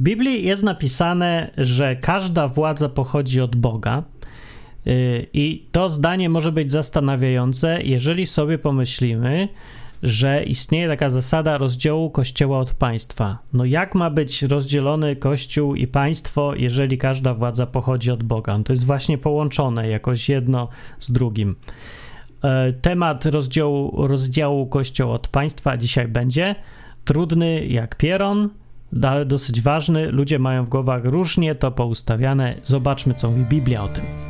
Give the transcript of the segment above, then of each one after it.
W Biblii jest napisane, że każda władza pochodzi od Boga. Y, I to zdanie może być zastanawiające, jeżeli sobie pomyślimy, że istnieje taka zasada rozdziału kościoła od państwa. No jak ma być rozdzielony kościół i państwo, jeżeli każda władza pochodzi od Boga? No to jest właśnie połączone jakoś jedno z drugim. E, temat rozdziału, rozdziału kościoła od państwa dzisiaj będzie trudny jak pieron, dosyć ważny. Ludzie mają w głowach różnie to poustawiane. Zobaczmy, co mówi Biblia o tym.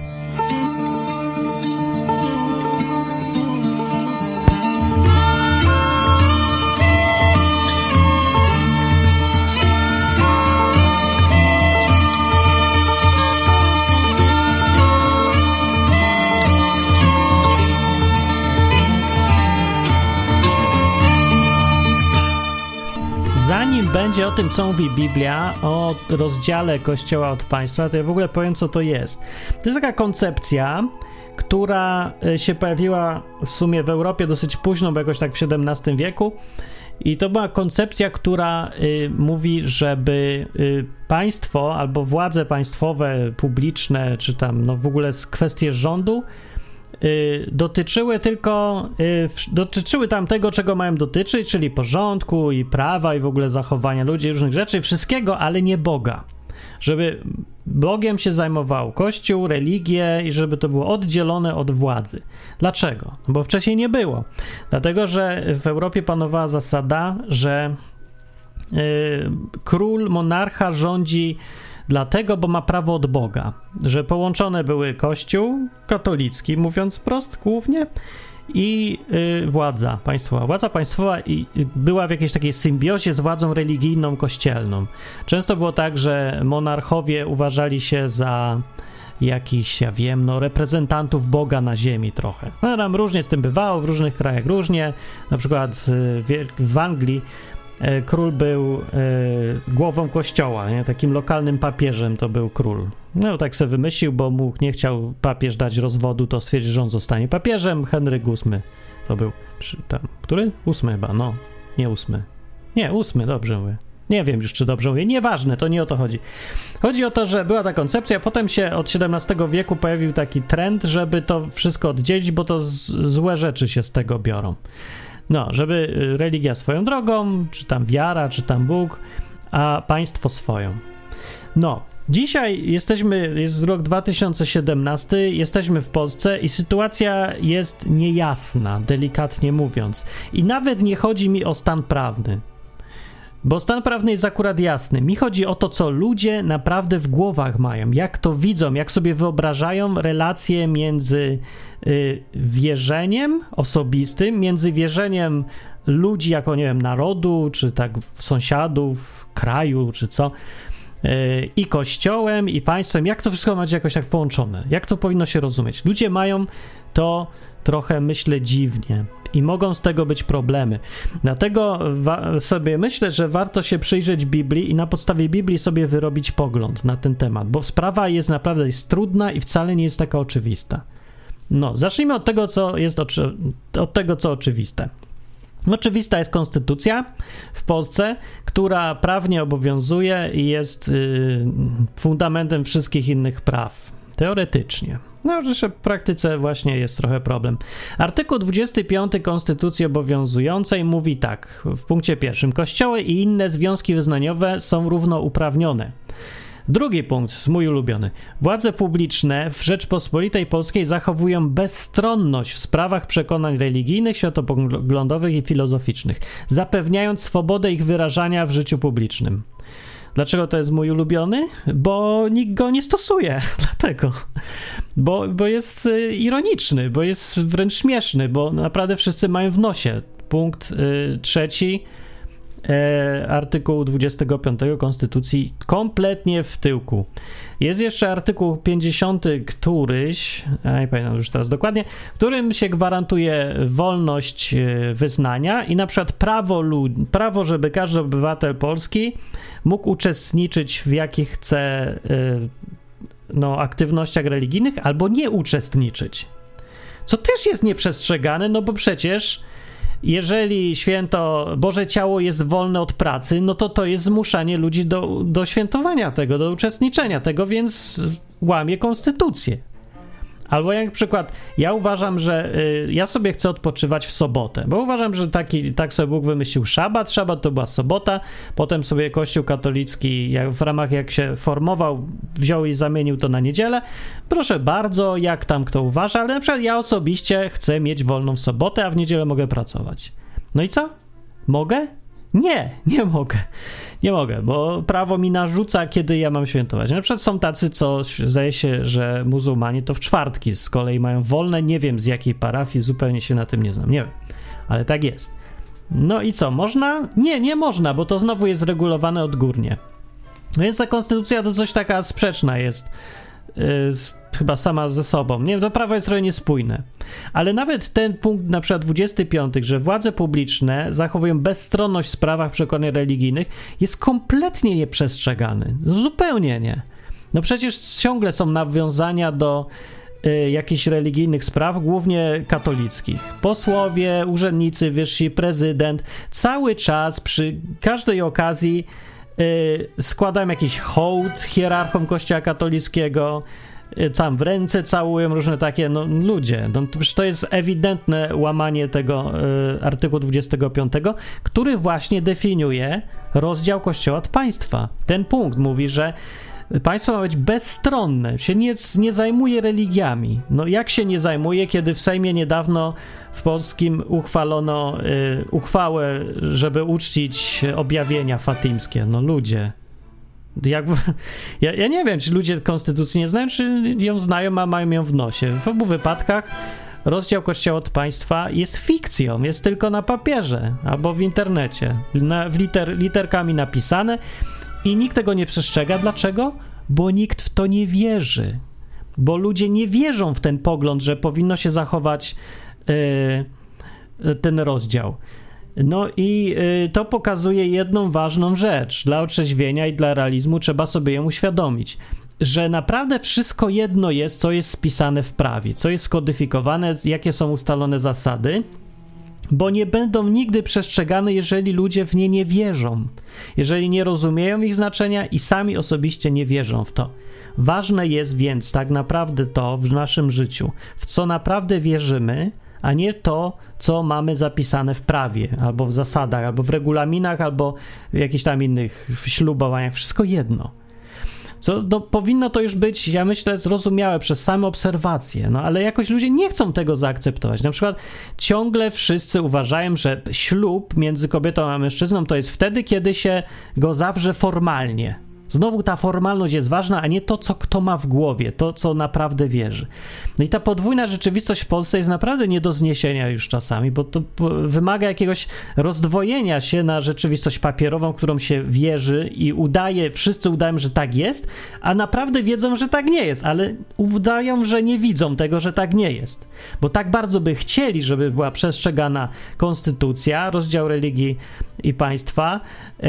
Będzie o tym, co mówi Biblia, o rozdziale Kościoła od państwa, to ja w ogóle powiem, co to jest. To jest taka koncepcja, która e, się pojawiła w sumie w Europie dosyć późno, bo jakoś tak w XVII wieku. I to była koncepcja, która y, mówi, żeby y, państwo albo władze państwowe, publiczne, czy tam no w ogóle kwestie rządu dotyczyły tylko, y, dotyczyły tam tego, czego mają dotyczyć, czyli porządku i prawa i w ogóle zachowania ludzi, różnych rzeczy, wszystkiego, ale nie Boga. Żeby Bogiem się zajmował Kościół, religię i żeby to było oddzielone od władzy. Dlaczego? Bo wcześniej nie było. Dlatego, że w Europie panowała zasada, że yy, król, monarcha rządzi Dlatego, bo ma prawo od Boga, że połączone były Kościół katolicki, mówiąc prost, głównie, i y, władza państwowa. Władza państwowa i, y, była w jakiejś takiej symbiozie z władzą religijną, kościelną. Często było tak, że monarchowie uważali się za jakichś, ja wiem, no, reprezentantów Boga na ziemi trochę. No, tam różnie z tym bywało, w różnych krajach różnie. Na przykład y, w Anglii król był e, głową kościoła, nie? takim lokalnym papieżem to był król. No tak sobie wymyślił, bo mu nie chciał papież dać rozwodu, to stwierdził, że on zostanie papieżem. Henryk VIII to był, czy tam, który? Ósmy chyba, no, nie ósmy. Nie, ósmy, dobrze mówię. Nie wiem już, czy dobrze mówię. Nieważne, to nie o to chodzi. Chodzi o to, że była ta koncepcja, potem się od XVII wieku pojawił taki trend, żeby to wszystko oddzielić, bo to z, złe rzeczy się z tego biorą. No, żeby y, religia swoją drogą, czy tam wiara, czy tam Bóg, a państwo swoją. No, dzisiaj jesteśmy, jest rok 2017, jesteśmy w Polsce i sytuacja jest niejasna, delikatnie mówiąc. I nawet nie chodzi mi o stan prawny. Bo stan prawny jest akurat jasny. Mi chodzi o to, co ludzie naprawdę w głowach mają, jak to widzą, jak sobie wyobrażają relacje między y, wierzeniem osobistym, między wierzeniem ludzi jako, nie wiem, narodu, czy tak sąsiadów, kraju, czy co, y, i kościołem, i państwem. Jak to wszystko macie jakoś tak połączone? Jak to powinno się rozumieć? Ludzie mają to trochę, myślę, dziwnie i mogą z tego być problemy. Dlatego sobie myślę, że warto się przyjrzeć Biblii i na podstawie Biblii sobie wyrobić pogląd na ten temat, bo sprawa jest naprawdę jest trudna i wcale nie jest taka oczywista. No, zacznijmy od tego, co jest oczy... od tego, co oczywiste. Oczywista jest konstytucja w Polsce, która prawnie obowiązuje i jest yy, fundamentem wszystkich innych praw. Teoretycznie. No, że w praktyce właśnie jest trochę problem. Artykuł 25 Konstytucji obowiązującej mówi tak, w punkcie pierwszym: Kościoły i inne związki wyznaniowe są równouprawnione. Drugi punkt, mój ulubiony. Władze publiczne w Rzeczpospolitej Polskiej zachowują bezstronność w sprawach przekonań religijnych, światopoglądowych i filozoficznych, zapewniając swobodę ich wyrażania w życiu publicznym. Dlaczego to jest mój ulubiony? Bo nikt go nie stosuje, dlatego. Bo, bo jest y, ironiczny, bo jest wręcz śmieszny, bo naprawdę wszyscy mają w nosie. Punkt y, trzeci artykułu 25 Konstytucji kompletnie w tyłku. Jest jeszcze artykuł 50 któryś, nie pamiętam już teraz dokładnie, którym się gwarantuje wolność e, wyznania i na przykład prawo, prawo żeby każdy obywatel Polski mógł uczestniczyć w jakich chce e, no, aktywnościach religijnych albo nie uczestniczyć. Co też jest nieprzestrzegane, no bo przecież jeżeli święto Boże Ciało jest wolne od pracy, no to to jest zmuszanie ludzi do, do świętowania tego, do uczestniczenia tego, więc łamie konstytucję. Albo jak przykład, ja uważam, że y, ja sobie chcę odpoczywać w sobotę, bo uważam, że taki, tak sobie Bóg wymyślił szabat, szabat to była sobota, potem sobie Kościół katolicki jak, w ramach jak się formował, wziął i zamienił to na niedzielę. Proszę bardzo, jak tam kto uważa, ale na przykład ja osobiście chcę mieć wolną sobotę, a w niedzielę mogę pracować. No i co? Mogę? Nie, nie mogę. Nie mogę, bo prawo mi narzuca, kiedy ja mam świętować. Na przykład są tacy, co zdaje się, że muzułmanie to w czwartki z kolei mają wolne. Nie wiem z jakiej parafii, zupełnie się na tym nie znam. Nie wiem, ale tak jest. No i co, można? Nie, nie można, bo to znowu jest regulowane odgórnie. No więc ta konstytucja to coś taka sprzeczna jest. Yy, chyba sama ze sobą. Nie, to prawo jest trochę niespójne. Ale nawet ten punkt, na przykład 25, że władze publiczne zachowują bezstronność w sprawach przekonań religijnych, jest kompletnie nieprzestrzegany. Zupełnie nie. No przecież ciągle są nawiązania do y, jakichś religijnych spraw, głównie katolickich. Posłowie, urzędnicy wyżsi, prezydent, cały czas przy każdej okazji y, składają jakiś hołd hierarchom kościoła katolickiego, tam w ręce całują różne takie, no ludzie, no, to jest ewidentne łamanie tego y, artykułu 25, który właśnie definiuje rozdział Kościoła od państwa. Ten punkt mówi, że państwo ma być bezstronne, się nie, nie zajmuje religiami. No jak się nie zajmuje, kiedy w Sejmie niedawno w polskim uchwalono y, uchwałę, żeby uczcić objawienia fatimskie. No ludzie, jak, ja, ja nie wiem, czy ludzie konstytucji nie znają, czy ją znają, a mają ją w nosie. W obu wypadkach rozdział Kościoła od państwa jest fikcją, jest tylko na papierze albo w internecie, na, w liter, literkami napisane i nikt tego nie przestrzega. Dlaczego? Bo nikt w to nie wierzy. Bo ludzie nie wierzą w ten pogląd, że powinno się zachować yy, ten rozdział. No i y, to pokazuje jedną ważną rzecz. Dla otrzeźwienia i dla realizmu trzeba sobie ją uświadomić, że naprawdę wszystko jedno jest, co jest spisane w prawie, co jest skodyfikowane, jakie są ustalone zasady, bo nie będą nigdy przestrzegane, jeżeli ludzie w nie nie wierzą, jeżeli nie rozumieją ich znaczenia i sami osobiście nie wierzą w to. Ważne jest więc tak naprawdę to w naszym życiu, w co naprawdę wierzymy, a nie to, co mamy zapisane w prawie, albo w zasadach, albo w regulaminach, albo w jakichś tam innych ślubowaniach. Wszystko jedno. Co, no, powinno to już być, ja myślę, zrozumiałe przez same obserwacje, no ale jakoś ludzie nie chcą tego zaakceptować. Na przykład ciągle wszyscy uważają, że ślub między kobietą a mężczyzną to jest wtedy, kiedy się go zawrze formalnie. Znowu ta formalność jest ważna, a nie to, co kto ma w głowie, to, co naprawdę wierzy. No i ta podwójna rzeczywistość w Polsce jest naprawdę nie do zniesienia już czasami, bo to wymaga jakiegoś rozdwojenia się na rzeczywistość papierową, którą się wierzy i udaje, wszyscy udają, że tak jest, a naprawdę wiedzą, że tak nie jest, ale udają, że nie widzą tego, że tak nie jest. Bo tak bardzo by chcieli, żeby była przestrzegana konstytucja, rozdział religii i państwa yy,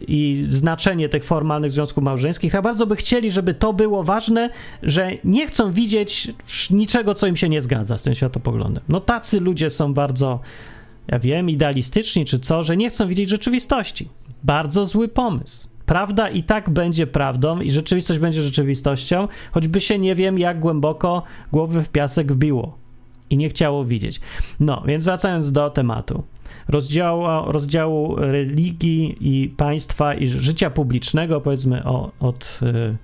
i znaczenie tych formalnych związków małżeńskich, tak bardzo by chcieli, żeby to było ważne, że nie chcą widzieć niczego, co im się nie zgadza z tym światopoglądem. No tacy ludzie są bardzo, ja wiem, idealistyczni czy co, że nie chcą widzieć rzeczywistości. Bardzo zły pomysł. Prawda i tak będzie prawdą i rzeczywistość będzie rzeczywistością, choćby się nie wiem, jak głęboko głowy w piasek wbiło i nie chciało widzieć. No, więc wracając do tematu. Rozdziału, rozdziału religii i państwa i życia publicznego, powiedzmy o, od y,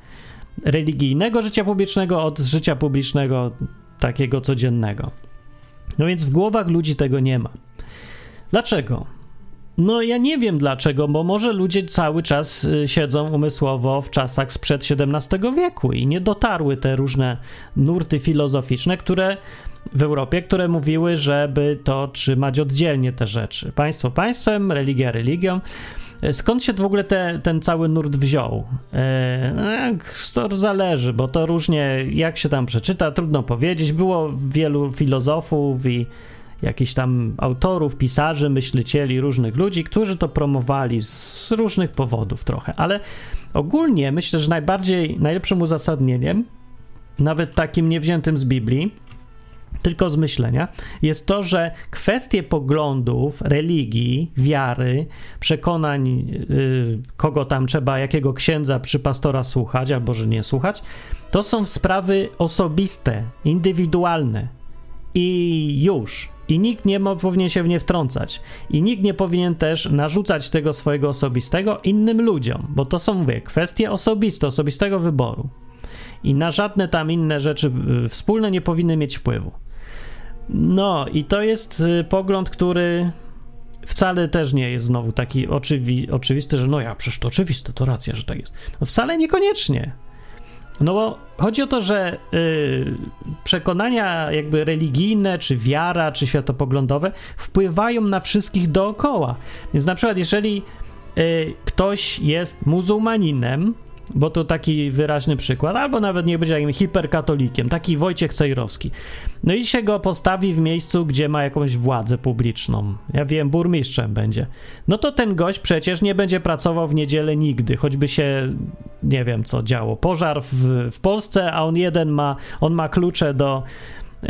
religijnego życia publicznego od życia publicznego takiego codziennego. No więc w głowach ludzi tego nie ma. Dlaczego? No ja nie wiem dlaczego, bo może ludzie cały czas y, siedzą umysłowo w czasach sprzed XVII wieku i nie dotarły te różne nurty filozoficzne, które w Europie, które mówiły, żeby to trzymać oddzielnie te rzeczy. Państwo państwem, religia religią. E, skąd się w ogóle te, ten cały nurt wziął? E, to zależy, bo to różnie, jak się tam przeczyta, trudno powiedzieć. Było wielu filozofów i jakichś tam autorów, pisarzy, myślicieli, różnych ludzi, którzy to promowali z różnych powodów trochę, ale ogólnie myślę, że najbardziej, najlepszym uzasadnieniem, nawet takim niewziętym z Biblii, tylko z myślenia, jest to, że kwestie poglądów, religii, wiary, przekonań, yy, kogo tam trzeba, jakiego księdza czy pastora słuchać, albo że nie słuchać, to są sprawy osobiste, indywidualne. I już. I nikt nie ma, powinien się w nie wtrącać. I nikt nie powinien też narzucać tego swojego osobistego innym ludziom, bo to są, mówię, kwestie osobiste, osobistego wyboru. I na żadne tam inne rzeczy wspólne nie powinny mieć wpływu. No, i to jest y, pogląd, który wcale też nie jest znowu taki oczywi oczywisty, że no ja, przecież to oczywiste, to racja, że tak jest. No wcale niekoniecznie. No bo chodzi o to, że y, przekonania jakby religijne, czy wiara, czy światopoglądowe wpływają na wszystkich dookoła. Więc na przykład, jeżeli y, ktoś jest muzułmaninem, bo to taki wyraźny przykład, albo nawet nie będzie takim hiperkatolikiem, taki Wojciech Cejrowski. No i się go postawi w miejscu, gdzie ma jakąś władzę publiczną. Ja wiem, burmistrzem będzie. No to ten gość przecież nie będzie pracował w niedzielę nigdy, choćby się nie wiem co działo. Pożar w, w Polsce, a on jeden ma, on ma klucze do y,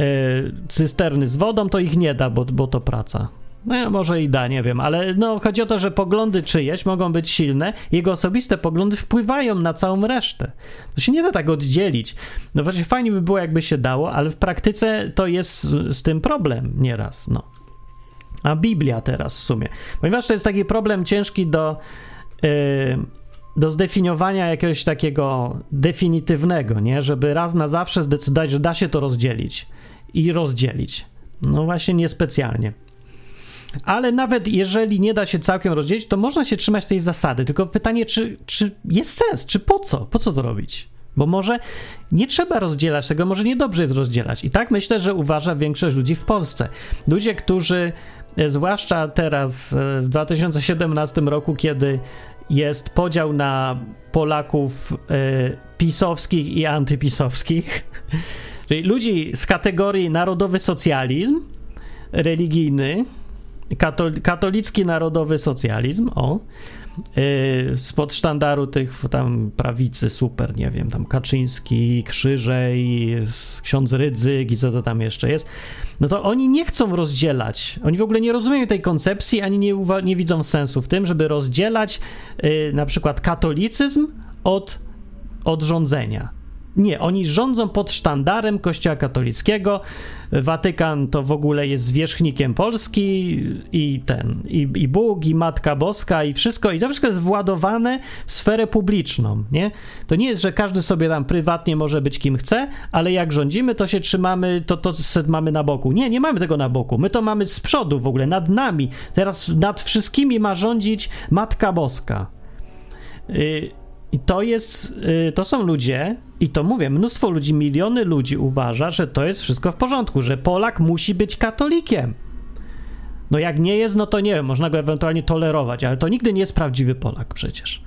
cysterny z wodą, to ich nie da, bo, bo to praca. No może i da, nie wiem, ale no chodzi o to, że poglądy czyjeś mogą być silne, jego osobiste poglądy wpływają na całą resztę. To się nie da tak oddzielić. No właśnie fajnie by było, jakby się dało, ale w praktyce to jest z, z tym problem nieraz, no. A Biblia teraz w sumie. Ponieważ to jest taki problem ciężki do, yy, do zdefiniowania jakiegoś takiego definitywnego, nie? Żeby raz na zawsze zdecydować, że da się to rozdzielić i rozdzielić. No właśnie niespecjalnie. Ale nawet jeżeli nie da się całkiem rozdzielić, to można się trzymać tej zasady. Tylko pytanie, czy, czy jest sens, czy po co? Po co to robić? Bo może nie trzeba rozdzielać tego, może niedobrze jest rozdzielać. I tak myślę, że uważa większość ludzi w Polsce. Ludzie, którzy, e, zwłaszcza teraz e, w 2017 roku, kiedy jest podział na Polaków y, pisowskich i antypisowskich, czyli ludzi z kategorii narodowy socjalizm religijny, katolicki narodowy socjalizm, o, yy, spod sztandaru tych tam prawicy super, nie wiem, tam Kaczyński, Krzyżej, ksiądz Rydzyk i co to tam jeszcze jest, no to oni nie chcą rozdzielać. Oni w ogóle nie rozumieją tej koncepcji, ani nie, nie widzą sensu w tym, żeby rozdzielać yy, na przykład katolicyzm od, od rządzenia. Nie, oni rządzą pod sztandarem Kościoła katolickiego. Watykan to w ogóle jest zwierzchnikiem Polski i ten, i, i Bóg, i Matka Boska, i wszystko, i to wszystko jest władowane w sferę publiczną, nie? To nie jest, że każdy sobie tam prywatnie może być kim chce, ale jak rządzimy, to się trzymamy, to, to mamy na boku. Nie, nie mamy tego na boku. My to mamy z przodu w ogóle, nad nami. Teraz nad wszystkimi ma rządzić Matka Boska. Yy, i to jest, y, to są ludzie, i to mówię, mnóstwo ludzi, miliony ludzi uważa, że to jest wszystko w porządku, że Polak musi być katolikiem. No jak nie jest, no to nie wiem, można go ewentualnie tolerować, ale to nigdy nie jest prawdziwy Polak przecież.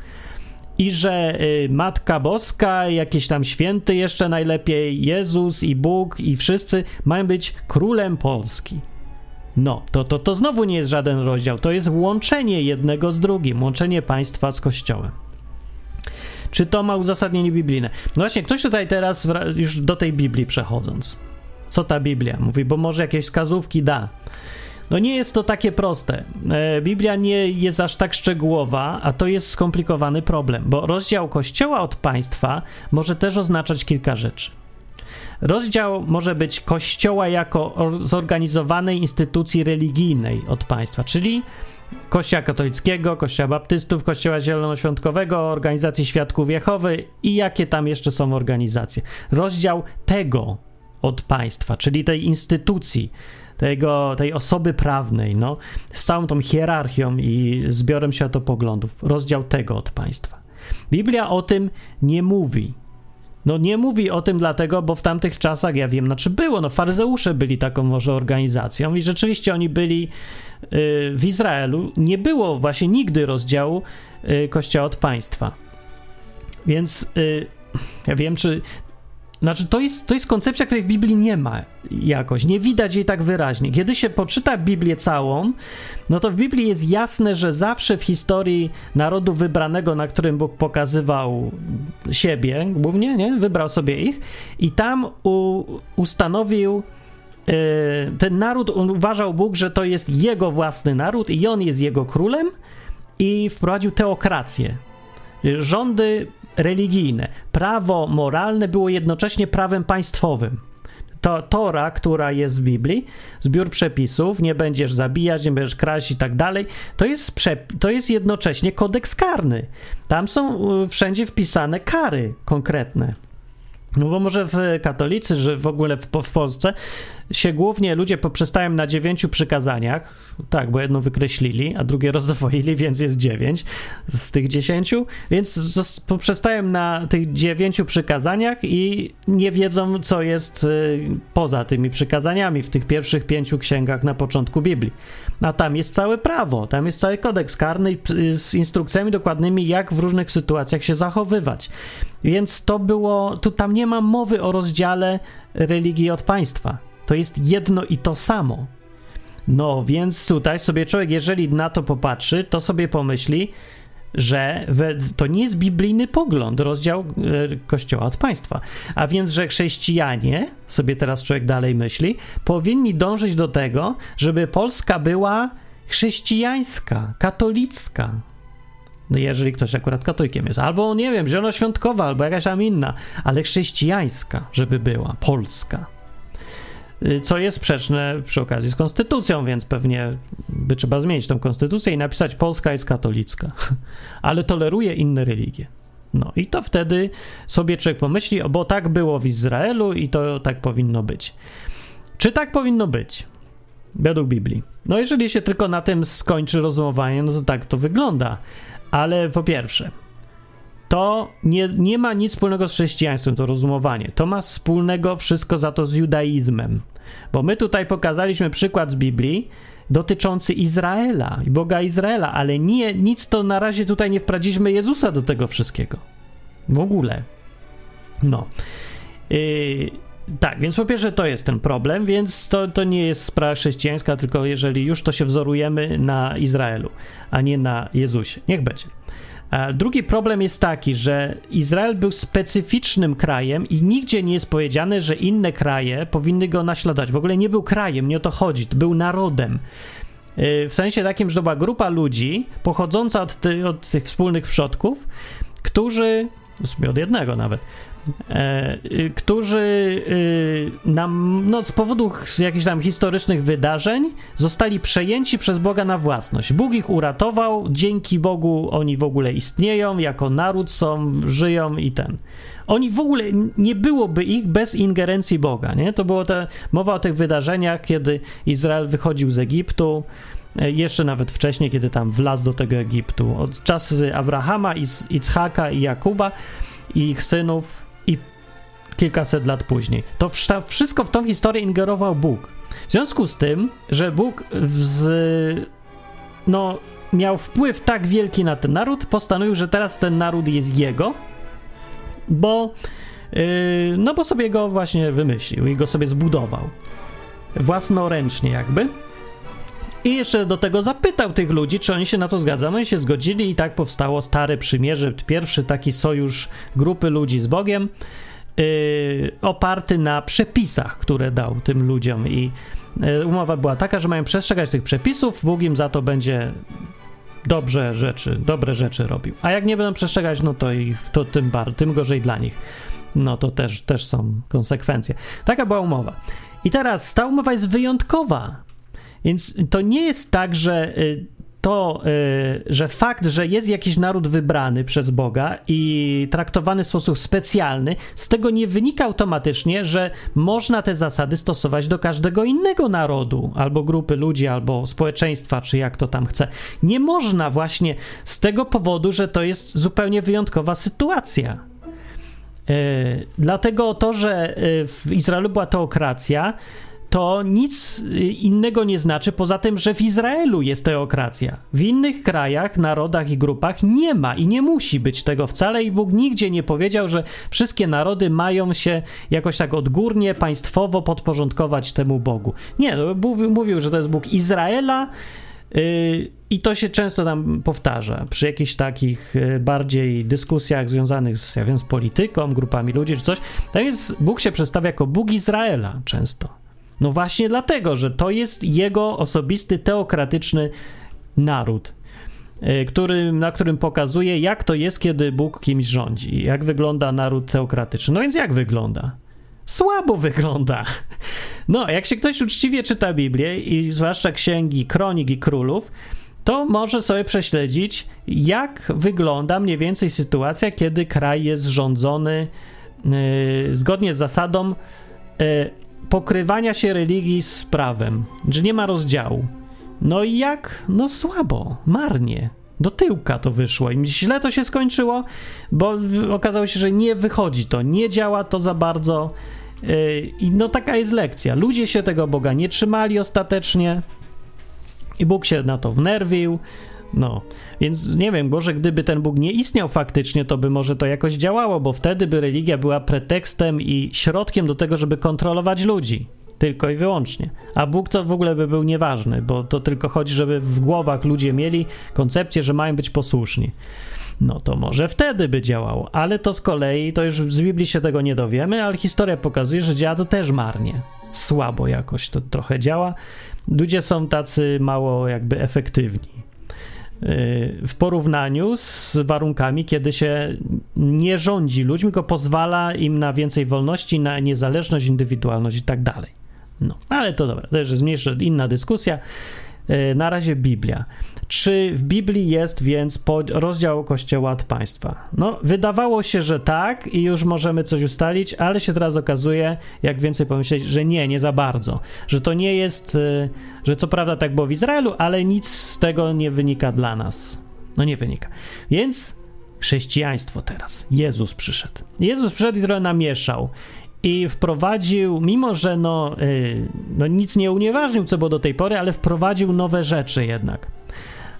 I że y, Matka Boska, jakiś tam święty jeszcze najlepiej, Jezus i Bóg i wszyscy mają być królem Polski. No, to, to, to znowu nie jest żaden rozdział, to jest łączenie jednego z drugim, łączenie państwa z Kościołem. Czy to ma uzasadnienie biblijne? No właśnie, ktoś tutaj teraz, już do tej Biblii przechodząc, co ta Biblia mówi, bo może jakieś wskazówki da. No nie jest to takie proste. E, Biblia nie jest aż tak szczegółowa, a to jest skomplikowany problem, bo rozdział Kościoła od państwa może też oznaczać kilka rzeczy. Rozdział może być Kościoła jako zorganizowanej instytucji religijnej od państwa, czyli Kościoła katolickiego, Kościoła baptystów, Kościoła zielonoświątkowego, Organizacji Świadków Jehowy i jakie tam jeszcze są organizacje. Rozdział tego od państwa, czyli tej instytucji, tego, tej osoby prawnej, no, z całą tą hierarchią i zbiorem światopoglądów. Rozdział tego od państwa. Biblia o tym nie mówi. No nie mówi o tym dlatego, bo w tamtych czasach, ja wiem, znaczy było, no faryzeusze byli taką może organizacją i rzeczywiście oni byli y, w Izraelu, nie było właśnie nigdy rozdziału y, kościoła od państwa. Więc y, ja wiem, czy znaczy, to jest, to jest koncepcja, której w Biblii nie ma jakoś, nie widać jej tak wyraźnie. Kiedy się poczyta Biblię całą, no to w Biblii jest jasne, że zawsze w historii narodu wybranego, na którym Bóg pokazywał siebie, głównie, nie? Wybrał sobie ich i tam u, ustanowił ten naród, uważał Bóg, że to jest jego własny naród i on jest jego królem i wprowadził teokrację. Rządy religijne. Prawo moralne było jednocześnie prawem państwowym. To Tora, która jest w Biblii, zbiór przepisów, nie będziesz zabijać, nie będziesz kraść i tak dalej, to jest, to jest jednocześnie kodeks karny. Tam są y, wszędzie wpisane kary konkretne. No bo może w katolicy, że w ogóle w, w Polsce się głównie ludzie poprzestają na dziewięciu przykazaniach, tak, bo jedno wykreślili, a drugie rozdwoili, więc jest dziewięć z tych dziesięciu, więc poprzestają na tych dziewięciu przykazaniach i nie wiedzą, co jest y, poza tymi przykazaniami w tych pierwszych pięciu księgach na początku Biblii. A tam jest całe prawo, tam jest cały kodeks karny y, z instrukcjami dokładnymi, jak w różnych sytuacjach się zachowywać. Więc to było, tu tam nie ma mowy o rozdziale religii od państwa. To jest jedno i to samo. No więc tutaj sobie człowiek, jeżeli na to popatrzy, to sobie pomyśli, że to nie jest biblijny pogląd, rozdział e, Kościoła od państwa. A więc, że chrześcijanie, sobie teraz człowiek dalej myśli, powinni dążyć do tego, żeby Polska była chrześcijańska, katolicka. No jeżeli ktoś akurat katolikiem jest, albo nie wiem, zielonoświątkowa, albo jakaś tam inna, ale chrześcijańska, żeby była, polska. Y, co jest sprzeczne przy okazji z konstytucją, więc pewnie by trzeba zmienić tą konstytucję i napisać Polska jest katolicka, ale toleruje inne religie. No i to wtedy sobie człowiek pomyśli, bo tak było w Izraelu i to tak powinno być. Czy tak powinno być? Według Biblii. No jeżeli się tylko na tym skończy rozumowanie, no to tak to wygląda. Ale po pierwsze, to nie, nie ma nic wspólnego z chrześcijaństwem, to rozumowanie. To ma wspólnego wszystko za to z judaizmem. Bo my tutaj pokazaliśmy przykład z Biblii dotyczący Izraela i Boga Izraela, ale nie, nic to na razie tutaj nie wprowadziliśmy Jezusa do tego wszystkiego. W ogóle. No. Yy, tak, więc po pierwsze to jest ten problem, więc to, to nie jest sprawa chrześcijańska, tylko jeżeli już to się wzorujemy na Izraelu, a nie na Jezusie. Niech będzie. Drugi problem jest taki, że Izrael był specyficznym krajem i nigdzie nie jest powiedziane, że inne kraje powinny go naśladować. W ogóle nie był krajem, nie o to chodzi, był narodem. Y, w sensie takim, że to była grupa ludzi pochodząca od, ty, od tych wspólnych przodków, którzy, sobie od jednego nawet, E, którzy y, nam, no, z powodu jakichś tam historycznych wydarzeń zostali przejęci przez Boga na własność. Bóg ich uratował, dzięki Bogu oni w ogóle istnieją, jako naród są, żyją i ten. Oni w ogóle nie byłoby ich bez ingerencji Boga, nie? To było te, mowa o tych wydarzeniach, kiedy Izrael wychodził z Egiptu, e, jeszcze nawet wcześniej, kiedy tam wlazł do tego Egiptu. Od czasu Abrahama, Ichaka i Jakuba i ich synów kilkaset lat później. To wszystko w tą historię ingerował Bóg. W związku z tym, że Bóg z, no, miał wpływ tak wielki na ten naród, postanowił, że teraz ten naród jest jego, bo, yy, no bo sobie go właśnie wymyślił i go sobie zbudował. Własnoręcznie jakby. I jeszcze do tego zapytał tych ludzi, czy oni się na to zgadzają. Oni się zgodzili i tak powstało Stare Przymierze, pierwszy taki sojusz grupy ludzi z Bogiem, oparty na przepisach, które dał tym ludziom. I yy, umowa była taka, że mają przestrzegać tych przepisów, Bóg im za to będzie dobrze rzeczy, dobre rzeczy robił. A jak nie będą przestrzegać, no to, i, to tym, bar, tym gorzej dla nich. No to też, też są konsekwencje. Taka była umowa. I teraz ta umowa jest wyjątkowa, więc to nie jest tak, że y, to, y, że fakt, że jest jakiś naród wybrany przez Boga i traktowany w sposób specjalny, z tego nie wynika automatycznie, że można te zasady stosować do każdego innego narodu, albo grupy ludzi, albo społeczeństwa, czy jak to tam chce. Nie można właśnie z tego powodu, że to jest zupełnie wyjątkowa sytuacja. Y, dlatego to, że w Izraelu była teokracja, to nic y, innego nie znaczy, poza tym, że w Izraelu jest teokracja. W innych krajach, narodach i grupach nie ma i nie musi być tego wcale i Bóg nigdzie nie powiedział, że wszystkie narody mają się jakoś tak odgórnie, państwowo podporządkować temu Bogu. Nie, no, mówił, mówił że to jest Bóg Izraela, Yy, I to się często tam powtarza przy jakichś takich y, bardziej dyskusjach związanych z, ja wiem, z polityką, grupami ludzi czy coś. Tam jest, Bóg się przedstawia jako Bóg Izraela często. No właśnie dlatego, że to jest jego osobisty teokratyczny naród, y, który, na którym pokazuje, jak to jest, kiedy Bóg kimś rządzi, jak wygląda naród teokratyczny. No więc jak wygląda? Słabo wygląda. No, jak się ktoś uczciwie czyta Biblię i zwłaszcza księgi kronik i królów, to może sobie prześledzić, jak wygląda mniej więcej sytuacja, kiedy kraj jest rządzony yy, zgodnie z zasadą yy, pokrywania się religii z prawem, że nie ma rozdziału. No i jak? No słabo, marnie. Do tyłka to wyszło i źle to się skończyło, bo okazało się, że nie wychodzi to, nie działa to za bardzo. Yy, I no taka jest lekcja. Ludzie się tego Boga nie trzymali ostatecznie i Bóg się na to wnerwił. No, więc nie wiem, może gdyby ten Bóg nie istniał faktycznie, to by może to jakoś działało, bo wtedy by religia była pretekstem i środkiem do tego, żeby kontrolować ludzi. Tylko i wyłącznie. A Bóg to w ogóle by był nieważny, bo to tylko chodzi, żeby w głowach ludzie mieli koncepcję, że mają być posłuszni. No to może wtedy by działało, ale to z kolei, to już z Biblii się tego nie dowiemy, ale historia pokazuje, że działa to też marnie. Słabo jakoś to trochę działa. Ludzie są tacy mało jakby efektywni w porównaniu z warunkami, kiedy się nie rządzi ludźmi, tylko pozwala im na więcej wolności, na niezależność, indywidualność i tak dalej. No, ale to dobra, to jest inna dyskusja. E, na razie Biblia. Czy w Biblii jest więc rozdział Kościoła od państwa? No, wydawało się, że tak i już możemy coś ustalić, ale się teraz okazuje, jak więcej pomyśleć, że nie, nie za bardzo. Że to nie jest, e, że co prawda tak było w Izraelu, ale nic z tego nie wynika dla nas. No nie wynika. Więc chrześcijaństwo teraz. Jezus przyszedł. Jezus przyszedł i trochę namieszał i wprowadził, mimo że no, yy, no nic nie unieważnił, co było do tej pory, ale wprowadził nowe rzeczy jednak.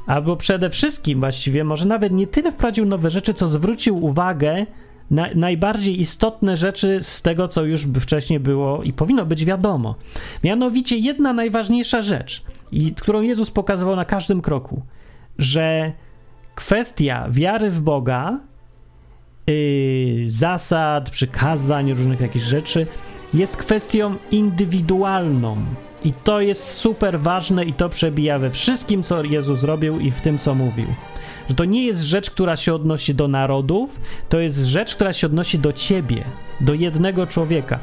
Albo przede wszystkim właściwie, może nawet nie tyle wprowadził nowe rzeczy, co zwrócił uwagę na najbardziej istotne rzeczy z tego, co już wcześniej było i powinno być wiadomo. Mianowicie jedna najważniejsza rzecz, i, którą Jezus pokazywał na każdym kroku, że kwestia wiary w Boga yy, zasad, przykazań, różnych jakichś rzeczy, jest kwestią indywidualną. I to jest super ważne i to przebija we wszystkim, co Jezus zrobił i w tym, co mówił. Że to nie jest rzecz, która się odnosi do narodów, to jest rzecz, która się odnosi do ciebie, do jednego człowieka.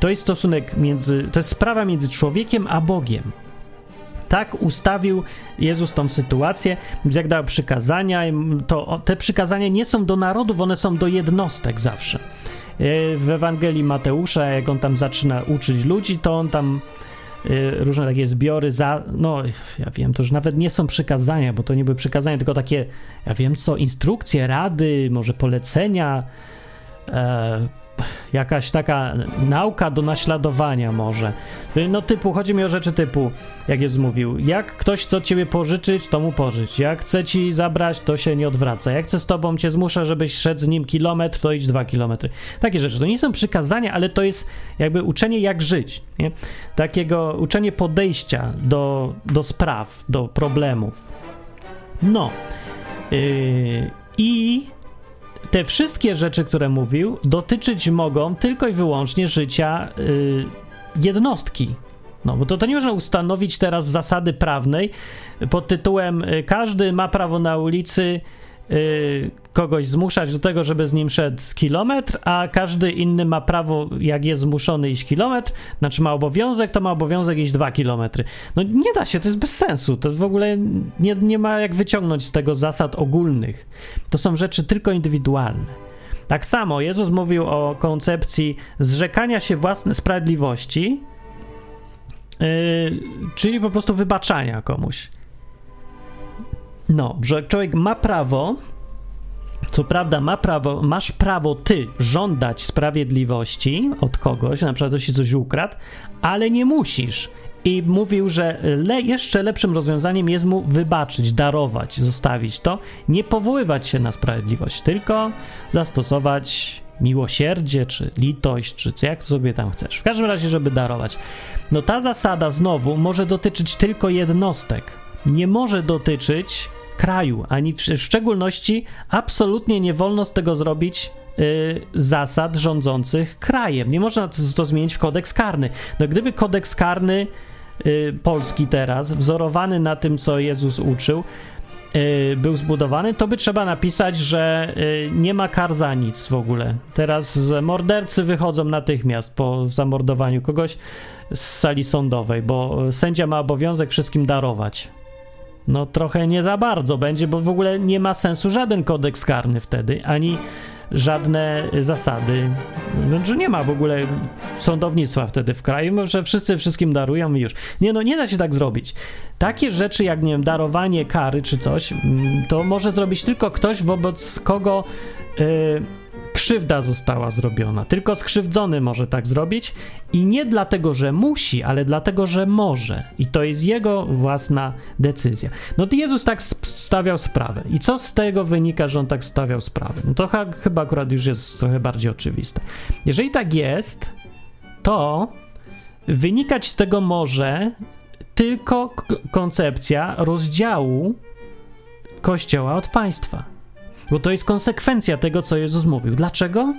To jest stosunek między, to jest sprawa między człowiekiem a Bogiem. Tak ustawił Jezus tą sytuację, jak dał przykazania, to te przykazania nie są do narodów, one są do jednostek zawsze. E, w Ewangelii Mateusza, jak on tam zaczyna uczyć ludzi, to on tam różne takie zbiory za, no ja wiem, to już nawet nie są przykazania, bo to nie były przykazania, tylko takie, ja wiem co, instrukcje, rady, może polecenia, e, jakaś taka nauka do naśladowania może. No typu, chodzi mi o rzeczy typu, jak jest mówił, jak ktoś chce ciebie pożyczyć, to mu pożycz. Jak chce ci zabrać, to się nie odwraca. Jak chce z tobą cię zmusza, żebyś szedł z nim kilometr, to idź dwa kilometry. Takie rzeczy. To nie są przykazania, ale to jest jakby uczenie jak żyć. Nie? Takiego uczenie podejścia do, do spraw, do problemów. No. Yy, I te wszystkie rzeczy, które mówił, dotyczyć mogą tylko i wyłącznie życia y, jednostki. No, bo to, to nie można ustanowić teraz zasady prawnej pod tytułem y, każdy ma prawo na ulicy kogoś zmuszać do tego, żeby z nim szedł kilometr, a każdy inny ma prawo, jak jest zmuszony iść kilometr, znaczy ma obowiązek, to ma obowiązek iść dwa kilometry. No nie da się, to jest bez sensu. To w ogóle nie, nie ma jak wyciągnąć z tego zasad ogólnych. To są rzeczy tylko indywidualne. Tak samo Jezus mówił o koncepcji zrzekania się własnej sprawiedliwości, yy, czyli po prostu wybaczania komuś. No, że człowiek ma prawo, co prawda ma prawo, masz prawo ty żądać sprawiedliwości od kogoś, na przykład ktoś coś ukradł, ale nie musisz. I mówił, że le, jeszcze lepszym rozwiązaniem jest mu wybaczyć, darować, zostawić to, nie powoływać się na sprawiedliwość, tylko zastosować miłosierdzie, czy litość, czy co jak sobie tam chcesz. W każdym razie, żeby darować. No ta zasada znowu może dotyczyć tylko jednostek. Nie może dotyczyć kraju, ani w, w szczególności absolutnie nie wolno z tego zrobić y, zasad rządzących krajem. Nie można to, zmienić w kodeks karny. No gdyby kodeks karny y, polski teraz, wzorowany na tym, co Jezus uczył, y, był zbudowany, to by trzeba napisać, że nie ma kar za nic w ogóle. Teraz mordercy wychodzą natychmiast po zamordowaniu kogoś z sali sądowej, bo sędzia ma obowiązek wszystkim darować. No trochę nie za bardzo będzie, bo w ogóle nie ma sensu żaden kodeks karny wtedy, ani żadne zasady. Znaczy nie ma w ogóle sądownictwa wtedy w kraju, że wszyscy wszystkim darują i już. Nie no, nie da się tak zrobić. Takie rzeczy jak, nie wiem, darowanie kary czy coś, mm, to może zrobić tylko ktoś, wobec kogo yy, krzywda została zrobiona. Tylko skrzywdzony może tak zrobić i nie dlatego, że musi, ale dlatego, że może. I to jest jego własna decyzja. No to Jezus tak stawiał sprawę. I co z tego wynika, że on tak stawiał sprawę? No to chyba akurat już jest trochę bardziej oczywiste. Jeżeli tak jest, to wynikać z tego może tylko koncepcja rozdziału Kościoła od państwa. Bo to jest konsekwencja tego, co Jezus mówił. Dlaczego?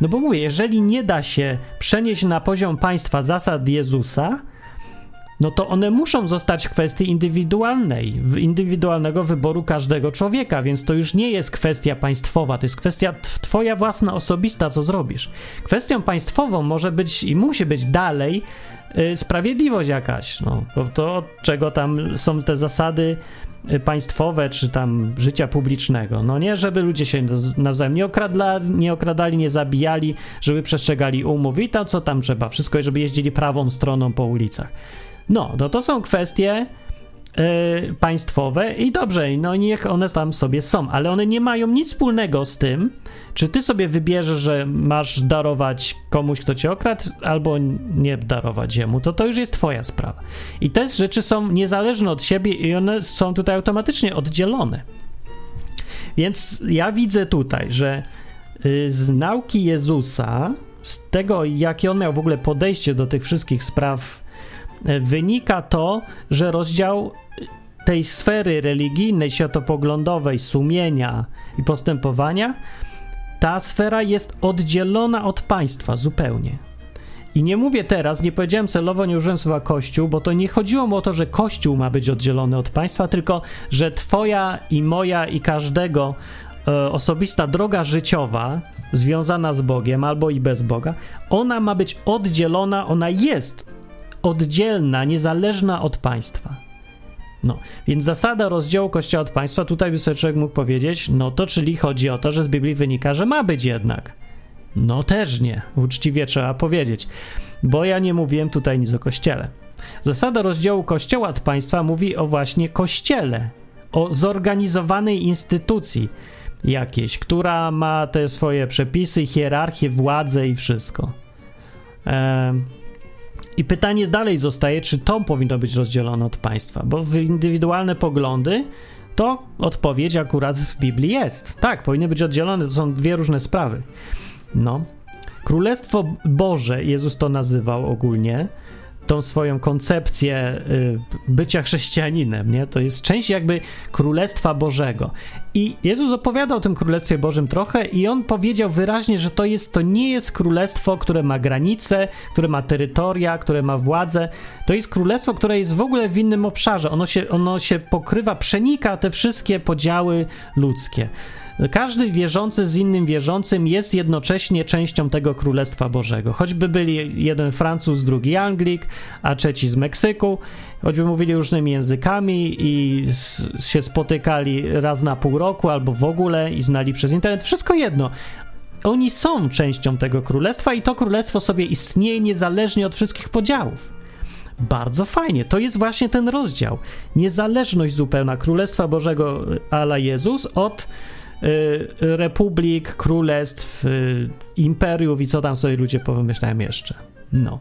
No bo mówię, jeżeli nie da się przenieść na poziom państwa zasad Jezusa, no to one muszą zostać w kwestii indywidualnej, indywidualnego wyboru każdego człowieka, więc to już nie jest kwestia państwowa, to jest kwestia twoja własna, osobista, co zrobisz. Kwestią państwową może być i musi być dalej y, sprawiedliwość jakaś, no, bo to od czego tam są te zasady państwowe czy tam życia publicznego. No nie, żeby ludzie się nawzajem nie, okradla, nie okradali, nie zabijali, żeby przestrzegali umów i to, co tam trzeba. Wszystko, żeby jeździli prawą stroną po ulicach. No, no to są kwestie państwowe i dobrze, no niech one tam sobie są, ale one nie mają nic wspólnego z tym, czy ty sobie wybierzesz, że masz darować komuś, kto cię okradł, albo nie darować jemu, to to już jest twoja sprawa. I te rzeczy są niezależne od siebie i one są tutaj automatycznie oddzielone. Więc ja widzę tutaj, że y, z nauki Jezusa, z tego, jakie on miał w ogóle podejście do tych wszystkich spraw, wynika to, że rozdział tej sfery religijnej, światopoglądowej, sumienia i postępowania ta sfera jest oddzielona od państwa zupełnie. I nie mówię teraz, nie powiedziałem celowo, nie użyłem słowa Kościół, bo to nie chodziło o to, że Kościół ma być oddzielony od państwa, tylko że Twoja i moja i każdego e, osobista droga życiowa związana z Bogiem albo i bez Boga, ona ma być oddzielona, ona jest oddzielna, niezależna od państwa. No, więc zasada rozdziału Kościoła od państwa, tutaj by sobie człowiek mógł powiedzieć, no to czyli chodzi o to, że z Biblii wynika, że ma być jednak. No też nie, uczciwie trzeba powiedzieć, bo ja nie mówiłem tutaj nic o Kościele. Zasada rozdziału Kościoła od państwa mówi o właśnie Kościele, o zorganizowanej instytucji jakiejś, która ma te swoje przepisy, hierarchię, władzę i wszystko. Eee, i pytanie dalej zostaje, czy to powinno być rozdzielone od państwa, bo w indywidualne poglądy to odpowiedź akurat w Biblii jest. Tak, powinny być oddzielone, to są dwie różne sprawy. No. Królestwo Boże, Jezus to nazywał ogólnie, tą swoją koncepcję y, bycia chrześcijaninem, nie? To jest część jakby Królestwa Bożego. I Jezus opowiadał o tym Królestwie Bożym trochę i on powiedział wyraźnie, że to jest to nie jest królestwo, które ma granice, które ma terytoria, które ma władzę. To jest królestwo, które jest w ogóle w innym obszarze. Ono się, ono się pokrywa, przenika te wszystkie podziały ludzkie. Każdy wierzący z innym wierzącym jest jednocześnie częścią tego Królestwa Bożego. Choćby byli jeden Francuz, drugi Anglik, a trzeci z Meksyku, choćby mówili różnymi językami i się spotykali raz na pół roku albo w ogóle i znali przez internet, wszystko jedno. Oni są częścią tego królestwa i to królestwo sobie istnieje niezależnie od wszystkich podziałów. Bardzo fajnie. To jest właśnie ten rozdział. Niezależność zupełna Królestwa Bożego ala Jezus od republik, królestw, y, imperiów i co tam sobie ludzie powymyślają jeszcze. No.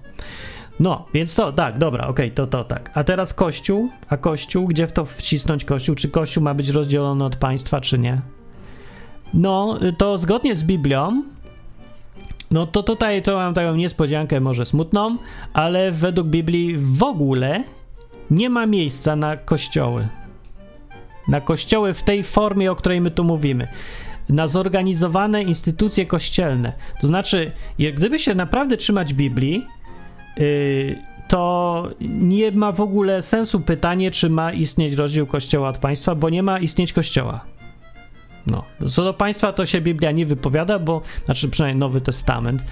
No, więc to, tak, dobra, okej, okay, to, to tak. A teraz Kościół, a Kościół, gdzie w to wcisnąć Kościół? Czy Kościół ma być rozdzielony od państwa, czy nie? No, to zgodnie z Biblią, no to tutaj to mam taką niespodziankę, może smutną, ale według Biblii w ogóle nie ma miejsca na kościoły na kościoły w tej formie, o której my tu mówimy. na zorganizowane instytucje kościelne. To znaczy, gdyby się naprawdę trzymać Biblii, yy, to nie ma w ogóle sensu pytanie, czy ma istnieć rozdział Kościoła od państwa, bo nie ma istnieć Kościoła. No, co do państwa to się Biblia nie wypowiada, bo, znaczy przynajmniej Nowy Testament,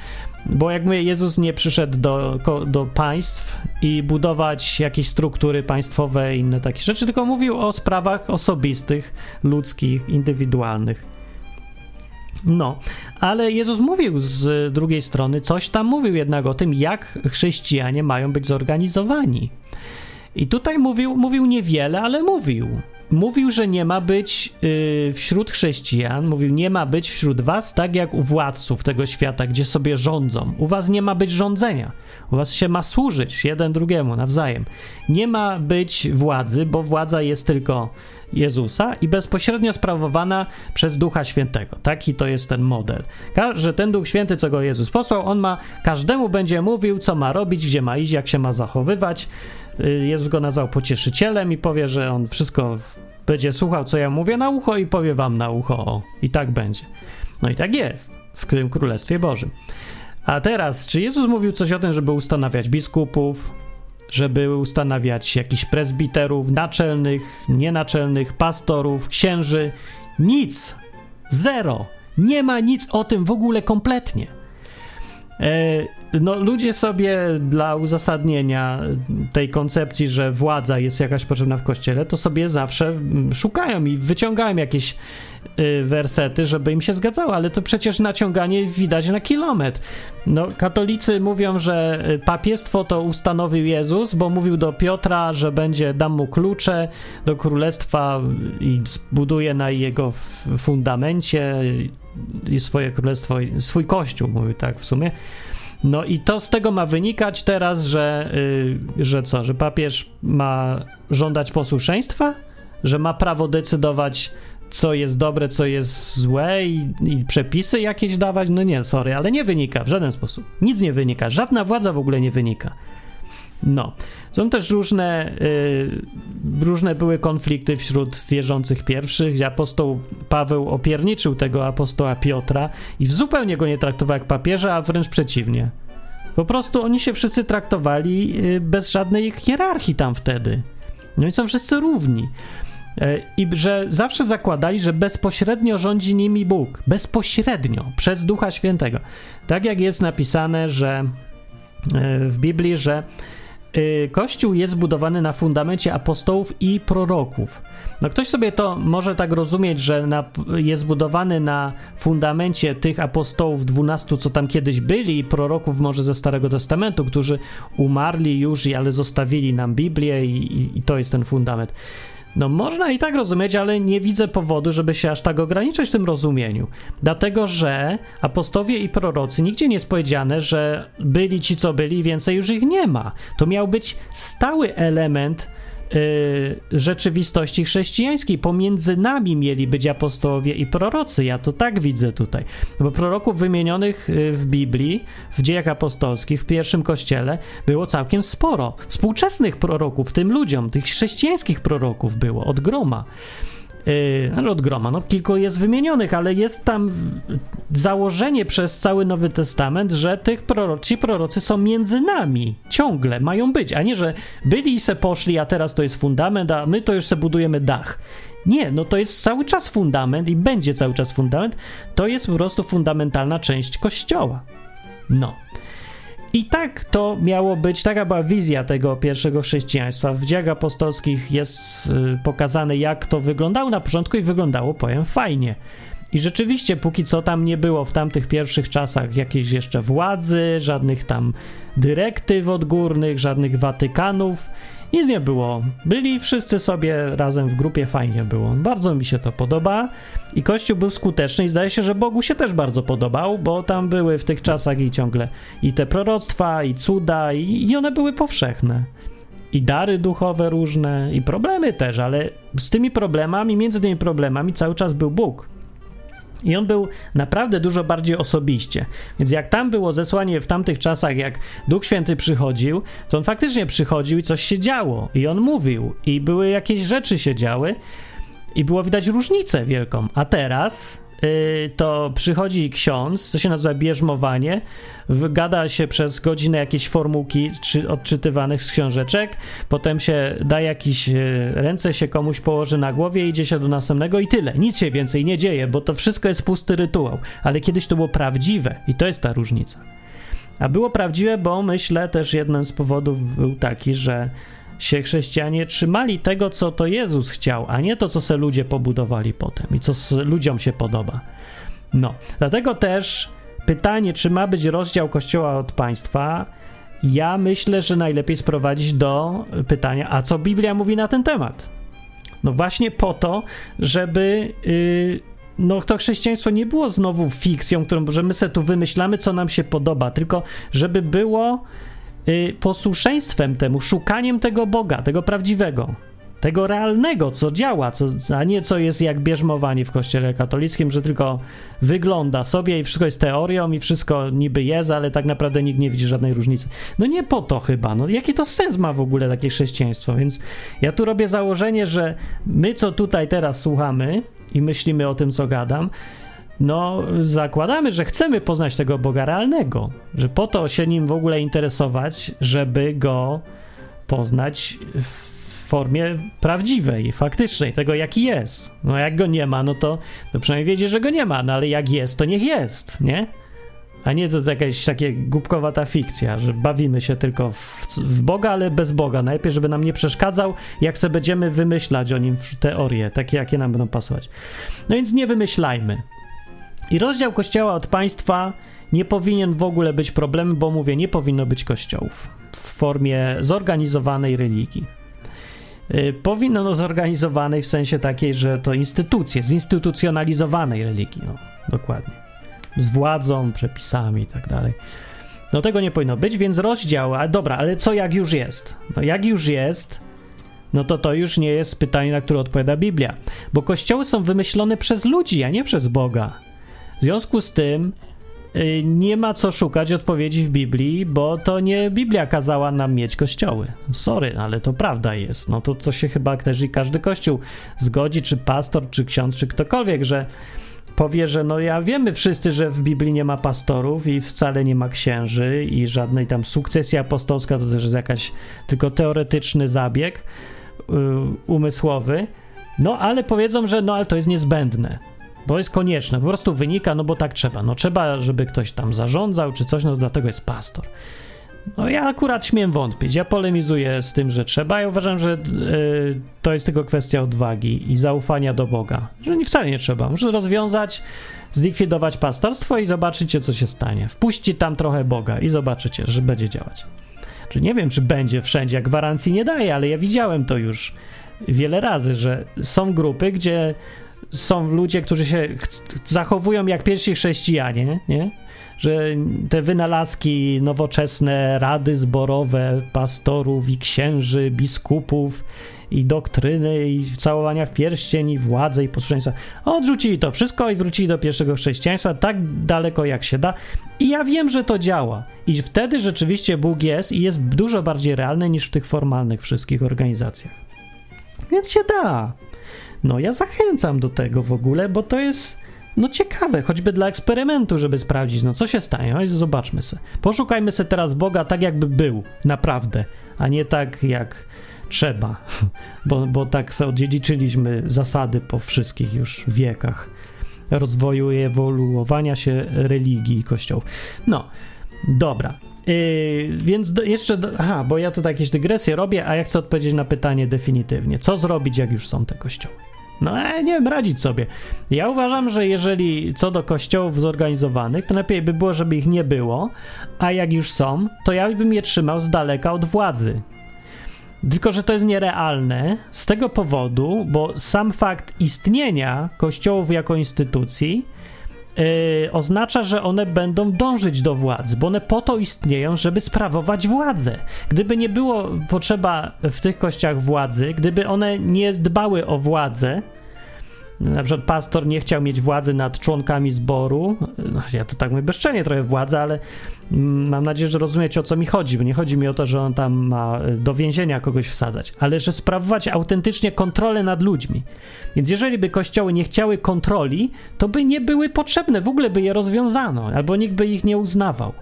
bo jak mówię, Jezus nie przyszedł do, do państw i budować jakieś struktury państwowe i inne takie rzeczy, tylko mówił o sprawach osobistych, ludzkich, indywidualnych. No, ale Jezus mówił z drugiej strony, coś tam mówił jednak o tym, jak chrześcijanie mają być zorganizowani. I tutaj mówił, mówił niewiele, ale mówił. Mówił, że nie ma być yy, wśród chrześcijan, mówił, nie ma być wśród was tak jak u władców tego świata, gdzie sobie rządzą. U was nie ma być rządzenia. U was się ma służyć jeden drugiemu nawzajem. Nie ma być władzy, bo władza jest tylko Jezusa i bezpośrednio sprawowana przez Ducha Świętego. Taki to jest ten model. Że ten Duch Święty, co go Jezus posłał, on ma każdemu będzie mówił, co ma robić, gdzie ma iść, jak się ma zachowywać. Y, Jezus go nazwał pocieszycielem i powie, że on wszystko będzie słuchał, co ja mówię na ucho i powie wam na ucho. O, I tak będzie. No i tak jest w tym Królestwie Bożym. A teraz, czy Jezus mówił coś o tym, żeby ustanawiać biskupów, żeby ustanawiać jakichś prezbiterów, naczelnych, nienaczelnych, pastorów, księży? Nic. Zero. Nie ma nic o tym w ogóle kompletnie. E, no, ludzie sobie dla uzasadnienia tej koncepcji, że władza jest jakaś potrzebna w kościele, to sobie zawsze mm, szukają i wyciągają jakieś y, wersety, żeby im się zgadzało, ale to przecież naciąganie widać na kilometr. No, katolicy mówią, że papiestwo to ustanowił Jezus, bo mówił do Piotra, że będzie dam mu klucze do królestwa i zbuduje na jego fundamencie i swoje królestwo, swój kościół, mówił tak w sumie. No i to z tego ma wynikać teraz, że, yy, że co, że papież ma żądać posłuszeństwa? Że ma prawo decydować, co jest dobre, co jest złe i, i, przepisy jakieś dawać? No nie, sorry, ale nie wynika w żaden sposób. Nic nie wynika, żadna władza w ogóle nie wynika. No. Są też różne, y, różne były konflikty wśród wierzących pierwszych, apostoł Paweł opierniczył tego apostoła Piotra i zupełnie go nie traktował jak papieża, a wręcz przeciwnie. Po prostu oni się wszyscy traktowali y, bez żadnej hierarchii tam wtedy. No i są wszyscy równi. Y, I że zawsze zakładali, że bezpośrednio rządzi nimi Bóg. Bezpośrednio, przez Ducha Świętego. Tak jak jest napisane, że y, w Biblii, że Kościół jest zbudowany na fundamencie apostołów i proroków. No ktoś sobie to może tak rozumieć, że na, jest zbudowany na fundamencie tych apostołów dwunastu, co tam kiedyś byli, i proroków może ze Starego Testamentu, którzy umarli już, ale zostawili nam Biblię i, i, i to jest ten fundament. No można i tak rozumieć, ale nie widzę powodu, żeby się aż tak ograniczać w tym rozumieniu. Dlatego, że apostowie i prorocy nigdzie nie jest powiedziane, że byli ci, co byli, więcej już ich nie ma. To miał być stały element rzeczywistości chrześcijańskiej. Pomiędzy nami mieli być apostołowie i prorocy. Ja to tak widzę tutaj. Bo proroków wymienionych y, w Biblii, w dziejach apostolskich, w pierwszym kościele było całkiem sporo. Współczesnych proroków, tym ludziom, tych chrześcijańskich proroków było od groma yy, od groma, no kilku jest wymienionych, ale jest tam założenie przez cały Nowy Testament, że tych prorocy, ci prorocy są między nami, ciągle mają być, a nie, że byli i se poszli, a teraz to jest fundament, a my to już se budujemy dach. Nie, no to jest cały czas fundament i będzie cały czas fundament. To jest po prostu fundamentalna część Kościoła. No. I tak to miało być, taka była wizja tego pierwszego chrześcijaństwa. W dziejach apostolskich jest y, pokazane, jak to wyglądało na początku i wyglądało, powiem, fajnie. I rzeczywiście, póki co tam nie było w tamtych pierwszych czasach jakiejś jeszcze władzy, żadnych tam dyrektyw odgórnych, żadnych Watykanów nic nie było. Byli wszyscy sobie razem w grupie, fajnie było. Bardzo mi się to podoba i Kościół był skuteczny i zdaje się, że Bogu się też bardzo podobał, bo tam były w tych czasach i ciągle i te proroctwa, i cuda, i, i one były powszechne. I dary duchowe różne, i problemy też, ale z tymi problemami, między tymi problemami cały czas był Bóg. I on był naprawdę dużo bardziej osobiście. Więc jak tam było zesłanie w tamtych czasach, jak Duch Święty przychodził, to on faktycznie przychodził i coś się działo. I on mówił, i były jakieś rzeczy się działy, i było widać różnicę wielką. A teraz to przychodzi ksiądz, to się nazywa bierzmowanie, gada się przez godzinę jakieś formułki czy odczytywanych z książeczek, potem się da jakiś, y, ręce się komuś położy na głowie, idzie się do następnego i tyle. Nic się więcej nie dzieje, bo to wszystko jest pusty rytuał. Ale kiedyś to było prawdziwe i to jest ta różnica. A było prawdziwe, bo myślę też jeden z powodów był taki, że się chrześcijanie trzymali tego, co to Jezus chciał, a nie to, co se ludzie pobudowali potem i co ludziom się podoba. No, dlatego też pytanie, czy ma być rozdział Kościoła od państwa, ja myślę, że najlepiej sprowadzić do pytania, a co Biblia mówi na ten temat? No właśnie po to, żeby yy, no to chrześcijaństwo nie było znowu fikcją, którą że my sobie tu wymyślamy, co nam się podoba, tylko żeby było posłuszeństwem temu, szukaniem tego Boga, tego prawdziwego, tego realnego, co działa, co, a nie co jest jak bierzmowanie w kościele katolickim, że tylko wygląda sobie i wszystko jest teorią i wszystko niby jest, ale tak naprawdę nikt nie widzi żadnej różnicy. No nie po to chyba, no jaki to sens ma w ogóle takie chrześcijaństwo, więc ja tu robię założenie, że my co tutaj teraz słuchamy i myślimy o tym, co gadam, no zakładamy, że chcemy poznać tego Boga realnego, że po to się nim w ogóle interesować, żeby go poznać w formie prawdziwej, faktycznej, tego jaki jest. No jak go nie ma, no to, to przynajmniej wiedzie, że go nie ma, no ale jak jest, to niech jest, nie? A nie to jakaś takie głupkowata fikcja, że bawimy się tylko w, w, Boga, ale bez Boga. Najlepiej, żeby nam nie przeszkadzał, jak sobie będziemy wymyślać o nim teorie, takie jakie nam będą pasować. No więc nie wymyślajmy. I rozdział kościoła od państwa nie powinien w ogóle być problemem, bo mówię, nie powinno być kościołów w formie zorganizowanej religii. Y, powinno no zorganizowanej w sensie takiej, że to instytucje, zinstytucjonalizowanej religii, no, dokładnie. Z władzą, przepisami i tak dalej. No tego nie powinno być, więc rozdział, a dobra, ale co jak już jest? No jak już jest, no to to już nie jest pytanie, na które odpowiada Biblia, bo kościoły są wymyślone przez ludzi, a nie przez Boga. W związku z tym y, nie ma co szukać odpowiedzi w Biblii, bo to nie Biblia kazała nam mieć kościoły. Sorry, ale to prawda jest. No to, to się chyba też i każdy kościół zgodzi, czy pastor, czy ksiądz, czy ktokolwiek, że powie, że no ja wiemy wszyscy, że w Biblii nie ma pastorów i wcale nie ma księży i żadnej tam sukcesja apostolska to też jest jakaś tylko teoretyczny zabieg yy, umysłowy. No ale powiedzą, że no ale to jest niezbędne bo jest konieczne, po prostu wynika, no bo tak trzeba. No trzeba, żeby ktoś tam zarządzał czy coś, no dlatego jest pastor. No ja akurat śmiem wątpić. Ja polemizuję z tym, że trzeba. Ja uważam, że yy, to jest tylko kwestia odwagi i zaufania do Boga. Że nie wcale nie trzeba. Muszę rozwiązać, zlikwidować pastorstwo i zobaczycie, co się stanie. Wpuśćcie tam trochę Boga i zobaczycie, że będzie działać. Czy nie wiem, czy będzie wszędzie, gwarancji nie daję, ale ja widziałem to już wiele razy, że są grupy, gdzie są ludzie, którzy się zachowują jak pierwsi chrześcijanie, nie? Że te wynalazki nowoczesne, rady zborowe, pastorów i księży, biskupów i doktryny i całowania w pierścień i władzę i posłuszeństwa. Odrzucili to wszystko i wrócili do pierwszego chrześcijaństwa tak daleko jak się da. I ja wiem, że to działa. I wtedy rzeczywiście Bóg jest i jest dużo bardziej realny niż w tych formalnych wszystkich organizacjach. Więc się da. No ja zachęcam do tego w ogóle, bo to jest no ciekawe, choćby dla eksperymentu, żeby sprawdzić, no co się stanie, no zobaczmy se. Poszukajmy se teraz Boga tak, jakby był, naprawdę, a nie tak, jak trzeba, bo, bo tak sobie odziedziczyliśmy zasady po wszystkich już wiekach rozwoju i ewoluowania się religii i kościołów. No, dobra. Yy, więc do, jeszcze, do, aha, bo ja tutaj jakieś dygresje robię, a ja chcę odpowiedzieć na pytanie definitywnie. Co zrobić, jak już są te kościoły? No, e, nie wiem, radzić sobie. Ja uważam, że jeżeli co do kościołów zorganizowanych, to lepiej by było, żeby ich nie było, a jak już są, to ja bym je trzymał z daleka od władzy. Tylko, że to jest nierealne z tego powodu, bo sam fakt istnienia kościołów jako instytucji Yy, oznacza, że one będą dążyć do władzy, bo one po to istnieją, żeby sprawować władzę. Gdyby nie było potrzeba w tych kościach władzy, gdyby one nie dbały o władzę, na przykład pastor nie chciał mieć władzy nad członkami zboru. No, ja to tak mówię bezczelnie trochę władza, ale mm, mam nadzieję, że rozumiecie o co mi chodzi. Bo nie chodzi mi o to, że on tam ma e, do więzienia kogoś wsadzać, ale że sprawować autentycznie kontrolę nad ludźmi. Więc jeżeli by kościoły nie chciały kontroli, to by nie były potrzebne, w ogóle by je rozwiązano, albo nikt by ich nie uznawał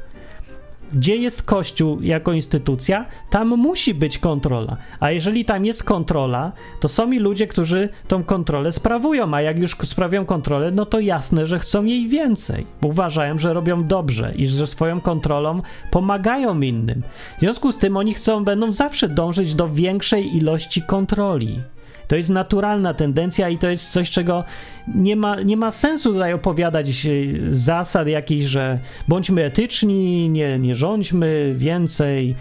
gdzie jest Kościół jako instytucja, tam musi być kontrola. A jeżeli tam jest kontrola, to są i ludzie, którzy tą kontrolę sprawują, a jak już sprawią kontrolę, no to jasne, że chcą jej więcej, bo uważają, że robią dobrze i że swoją kontrolą pomagają innym. W związku z tym oni chcą, będą zawsze dążyć do większej ilości kontroli. To jest naturalna tendencja i to jest coś, czego nie ma, nie ma sensu tutaj opowiadać zasad jakichś, że bądźmy etyczni, nie, nie rządźmy więcej,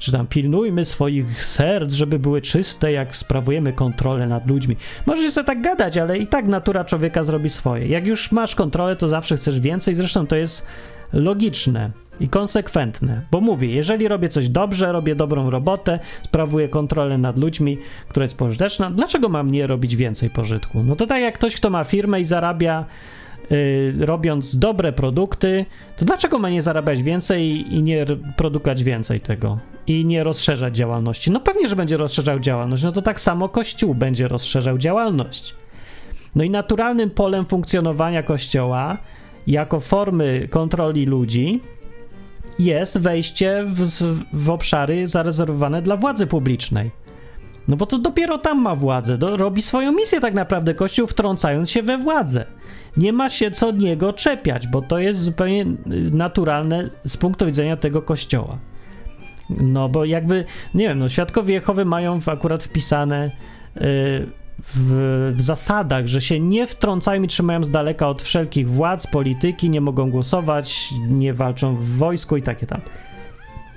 że tam pilnujmy swoich serc, żeby były czyste, jak sprawujemy kontrolę nad ludźmi. Możesz sobie tak gadać, ale i tak natura człowieka zrobi swoje. Jak już masz kontrolę, to zawsze chcesz więcej, zresztą to jest logiczne i konsekwentne, bo mówię, jeżeli robię coś dobrze, robię dobrą robotę, sprawuję kontrolę nad ludźmi, która jest pożyteczna, dlaczego mam nie robić więcej pożytku? No to tak jak ktoś, kto ma firmę i zarabia yy, robiąc dobre produkty, to dlaczego ma nie zarabiać więcej i nie produkować więcej tego? I nie rozszerzać działalności? No pewnie, że będzie rozszerzał działalność, no to tak samo Kościół będzie rozszerzał działalność. No i naturalnym polem funkcjonowania Kościoła jako formy kontroli ludzi jest wejście w, w obszary zarezerwowane dla władzy publicznej. No bo to dopiero tam ma władzę, do, robi swoją misję tak naprawdę Kościół wtrącając się we władzę. Nie ma się co niego czepiać, bo to jest zupełnie y, naturalne z punktu widzenia tego Kościoła. No bo jakby, nie wiem, no świadkowie Jehowy mają akurat wpisane yy, w, w, zasadach, że się nie wtrącają i trzymają z daleka od wszelkich władz, polityki, nie mogą głosować, nie walczą w wojsku i takie tam.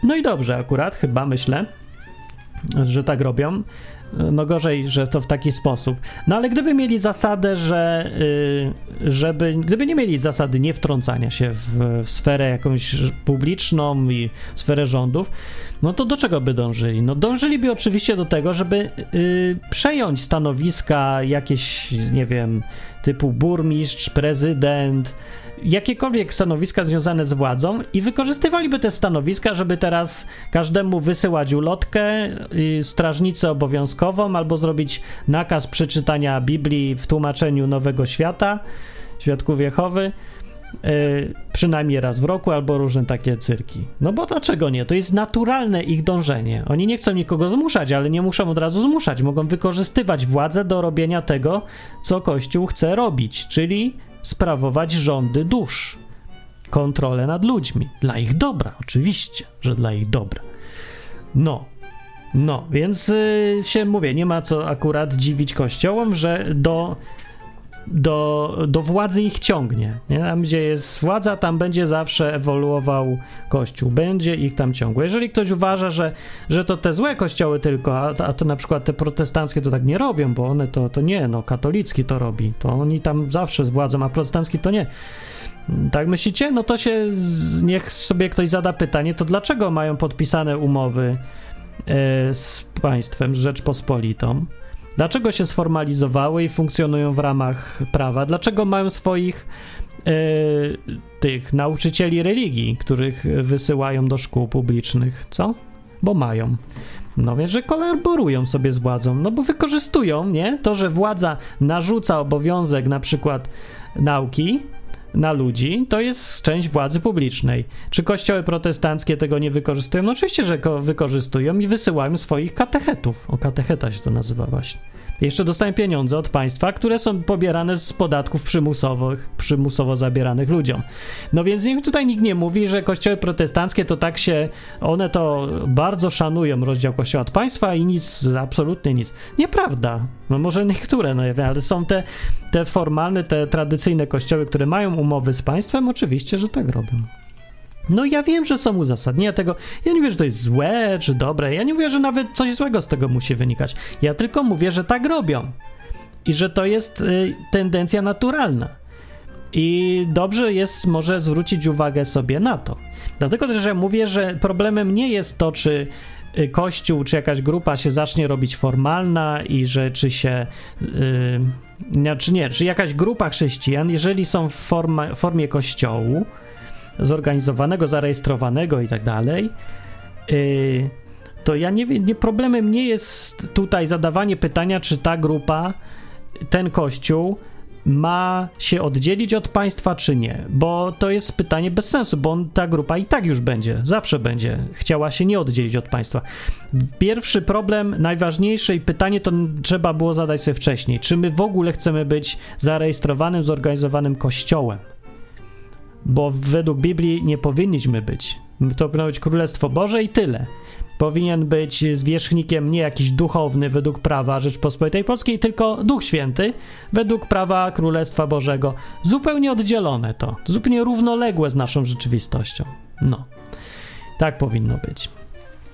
No i dobrze, akurat, chyba myślę, że tak robią. No gorzej, że to w taki sposób. No ale gdyby mieli zasadę, że yy, żeby, gdyby nie mieli zasady nie wtrącania się w, w sferę jakąś publiczną i sferę rządów, no to do czego by dążyli? No dążyliby oczywiście do tego, żeby yy, przejąć stanowiska jakieś, nie wiem, typu burmistrz, prezydent, jakiekolwiek stanowiska związane z władzą i wykorzystywaliby te stanowiska, żeby teraz każdemu wysyłać ulotkę, y, strażnicę obowiązkową albo zrobić nakaz przeczytania Biblii w tłumaczeniu Nowego Świata, Świadków Jehowy, y, przynajmniej raz w roku albo różne takie cyrki. No bo dlaczego nie? To jest naturalne ich dążenie. Oni nie chcą nikogo zmuszać, ale nie muszą od razu zmuszać. Mogą wykorzystywać władzę do robienia tego, co Kościół chce robić, czyli sprawować rządy dusz, kontrolę nad ludźmi. Dla ich dobra, oczywiście, że dla ich dobra. No, no, więc yy, się mówię, nie ma co akurat dziwić kościołom, że do, do, do władzy ich ciągnie. Nie? Tam, gdzie jest władza, tam będzie zawsze ewoluował kościół, będzie ich tam ciągło. Jeżeli ktoś uważa, że, że to te złe kościoły tylko, a, a to na przykład te protestanckie to tak nie robią, bo one to, to nie, no katolicki to robi, to oni tam zawsze z władzą, a protestancki to nie. Tak myślicie? No to się, z, niech sobie ktoś zada pytanie, to dlaczego mają podpisane umowy e, z państwem, z Rzeczpospolitą? Dlaczego się sformalizowały i funkcjonują w ramach prawa? Dlaczego mają swoich e, tych nauczycieli religii, których wysyłają do szkół publicznych? Co? Bo mają. No więc, że kolaborują sobie z władzą, no bo wykorzystują, nie? To, że władza narzuca obowiązek na przykład nauki, na ludzi, to jest część władzy publicznej. Czy kościoły protestanckie tego nie wykorzystują? No oczywiście, że wykorzystują i wysyłają swoich katechetów. O katecheta się to nazywa właśnie. Jeszcze dostają pieniądze od państwa, które są pobierane z podatków przymusowych, przymusowo zabieranych ludziom. No więc tutaj nikt nie mówi, że kościoły protestanckie to tak się, one to bardzo szanują rozdział kościoła od państwa i nic, absolutnie nic. Nieprawda. No może niektóre, no ale są te, te formalne, te tradycyjne kościoły, które mają umowy z państwem, oczywiście, że tak robią. No ja wiem, że są uzasadnienia tego. Ja nie mówię, że to jest złe czy dobre. Ja nie mówię, że nawet coś złego z tego musi wynikać. Ja tylko mówię, że tak robią. I że to jest y, tendencja naturalna. I dobrze jest może zwrócić uwagę sobie na to. Dlatego też ja mówię, że problemem nie jest to, czy y, kościół czy jakaś grupa się zacznie robić formalna i że czy się, yy, czy nie, czy jakaś grupa chrześcijan, jeżeli są w forma, formie kościołu zorganizowanego, zarejestrowanego i tak dalej, yy, to ja nie wiem, nie, problemem nie jest tutaj zadawanie pytania, czy ta grupa, ten kościół ma się oddzielić od państwa, czy nie? Bo to jest pytanie bez sensu, bo on, ta grupa i tak już będzie, zawsze będzie chciała się nie oddzielić od państwa. Pierwszy problem, najważniejsze i pytanie to trzeba było zadać sobie wcześniej. Czy my w ogóle chcemy być zarejestrowanym, zorganizowanym kościołem? Bo według Biblii nie powinniśmy być. To powinno być Królestwo Boże i tyle powinien być zwierzchnikiem nie jakiś duchowny według prawa Rzeczpospolitej Polskiej, tylko Duch Święty według prawa Królestwa Bożego. Zupełnie oddzielone to, zupełnie równoległe z naszą rzeczywistością. No, tak powinno być.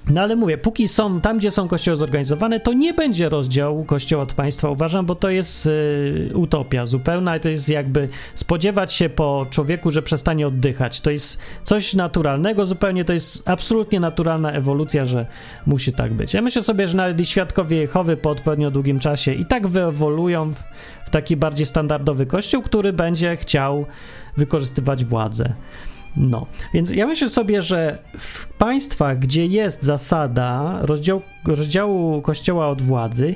No ale mówię, póki są tam, gdzie są kościoły zorganizowane, to nie będzie rozdziału kościoła od państwa, uważam, bo to jest y, utopia zupełna i to jest jakby spodziewać się po człowieku, że przestanie oddychać. To jest coś naturalnego zupełnie, to jest absolutnie naturalna ewolucja, że musi tak być. Ja myślę sobie, że nawet i świadkowie Jehowy po odpowiednio długim czasie i tak wyewoluują w, w taki bardziej standardowy kościół, który będzie chciał wykorzystywać władzę. No, więc ja myślę sobie, że w państwach, gdzie jest zasada rozdziału, rozdziału kościoła od władzy,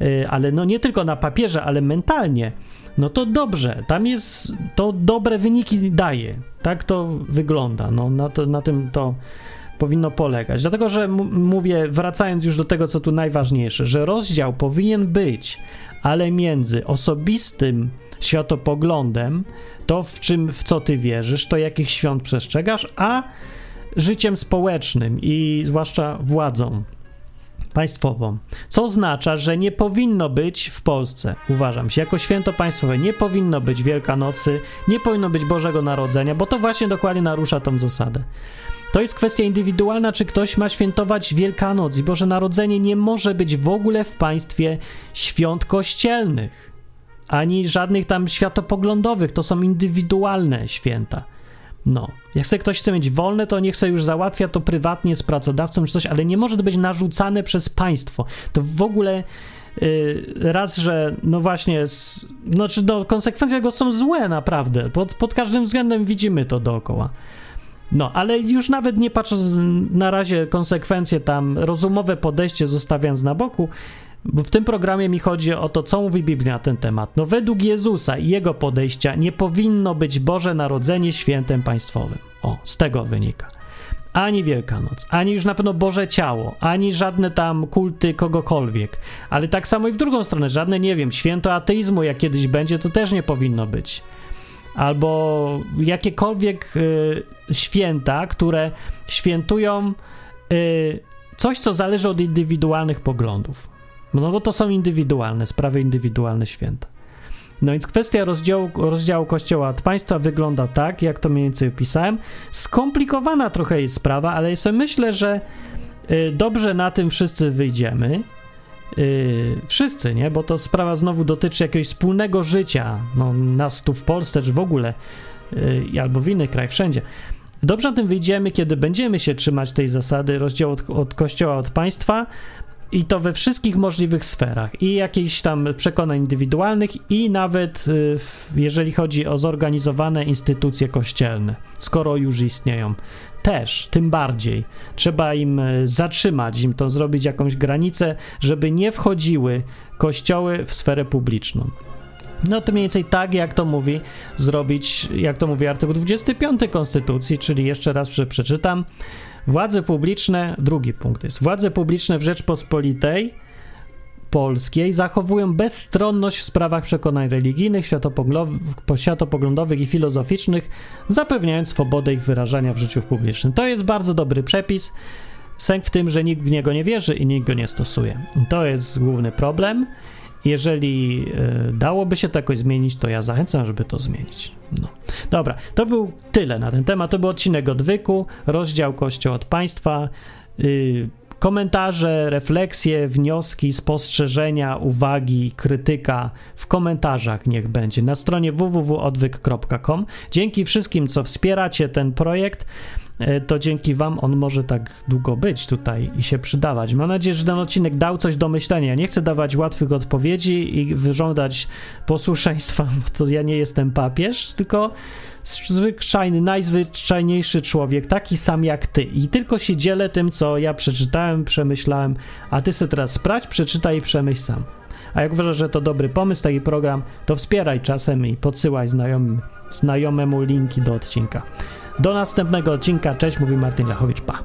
yy, ale no nie tylko na papierze, ale mentalnie, no to dobrze, tam jest, to dobre wyniki daje. Tak to wygląda, no na, to, na tym to powinno polegać. Dlatego, że mówię, wracając już do tego, co tu najważniejsze, że rozdział powinien być, ale między osobistym światopoglądem, to w czym, w co ty wierzysz, to jakich świąt przestrzegasz, a życiem społecznym i zwłaszcza władzą państwową. Co oznacza, że nie powinno być w Polsce, uważam się, jako święto państwowe, nie powinno być Wielkanocy, nie powinno być Bożego Narodzenia, bo to właśnie dokładnie narusza tą zasadę. To jest kwestia indywidualna, czy ktoś ma świętować Wielkanoc i Boże Narodzenie nie może być w ogóle w państwie świąt kościelnych ani żadnych tam światopoglądowych, to są indywidualne święta. No, jak chce ktoś chce mieć wolne, to niech sobie już załatwia to prywatnie z pracodawcą czy coś, ale nie może to być narzucane przez państwo. To w ogóle yy, raz, że no właśnie, znaczy no, konsekwencje tego są złe naprawdę. Pod, pod każdym względem widzimy to dookoła. No, ale już nawet nie patrząc na razie konsekwencje tam, rozumowe podejście zostawiając na boku, bo w tym programie mi chodzi o to, co mówi Biblia na ten temat. No, według Jezusa i jego podejścia nie powinno być Boże Narodzenie świętem państwowym. O, z tego wynika. Ani Wielkanoc, ani już na pewno Boże Ciało, ani żadne tam kulty kogokolwiek. Ale tak samo i w drugą stronę, żadne, nie wiem, święto ateizmu, jak kiedyś będzie, to też nie powinno być. Albo jakiekolwiek y, święta, które świętują y, coś, co zależy od indywidualnych poglądów. No bo to są indywidualne, sprawy indywidualne święta. No więc kwestia rozdziału, rozdziału Kościoła od państwa wygląda tak, jak to mniej więcej opisałem. Skomplikowana trochę jest sprawa, ale ja myślę, że y, dobrze na tym wszyscy wyjdziemy. Y, wszyscy, nie? Bo to sprawa znowu dotyczy jakiegoś wspólnego życia, no, nas tu w Polsce, czy w ogóle, y, albo w innych krajach, wszędzie. Dobrze na tym wyjdziemy, kiedy będziemy się trzymać tej zasady rozdziału od, od Kościoła od państwa, i to we wszystkich możliwych sferach, i jakichś tam przekonań indywidualnych, i nawet y, jeżeli chodzi o zorganizowane instytucje kościelne, skoro już istnieją. Też, tym bardziej. Trzeba im y, zatrzymać, im to zrobić jakąś granicę, żeby nie wchodziły kościoły w sferę publiczną. No to mniej więcej tak, jak to mówi, zrobić, jak to mówi artykuł 25 Konstytucji, czyli jeszcze raz przeczytam. Władze publiczne, drugi punkt jest, władze publiczne w Rzeczpospolitej Polskiej zachowują bezstronność w sprawach przekonań religijnych, światopoglądowych i filozoficznych, zapewniając swobodę ich wyrażania w życiu publicznym. To jest bardzo dobry przepis. Sęk w tym, że nikt w niego nie wierzy i nikt go nie stosuje. To jest główny problem. Jeżeli y, dałoby się to jakoś zmienić, to ja zachęcam, żeby to zmienić. No. Dobra, to był tyle na ten temat. To był odcinek odwyku, rozdział Kościół od państwa. Y, komentarze, refleksje, wnioski, spostrzeżenia, uwagi, krytyka w komentarzach niech będzie na stronie www.odwyk.com. Dzięki wszystkim, co wspieracie ten projekt. E, to dzięki Wam on może tak długo być tutaj i się przydawać. Mam nadzieję, że ten odcinek dał coś do myślenia. Nie chcę dawać łatwych odpowiedzi i wyżądać posłuszeństwa, bo to ja nie jestem papież, tylko zwyczajny, najzwyczajniejszy człowiek, taki sam jak ty. I tylko się dzielę tym, co ja przeczytałem, przemyślałem, a ty sobie teraz sprawdź, przeczytaj i przemyśl sam. A jak uważasz, że to dobry pomysł, taki program, to wspieraj czasem i podsyłaj znajomym, znajomemu linki do odcinka. Do następnego odcinka. Cześć, mówi Martin Lechowicz. Pa.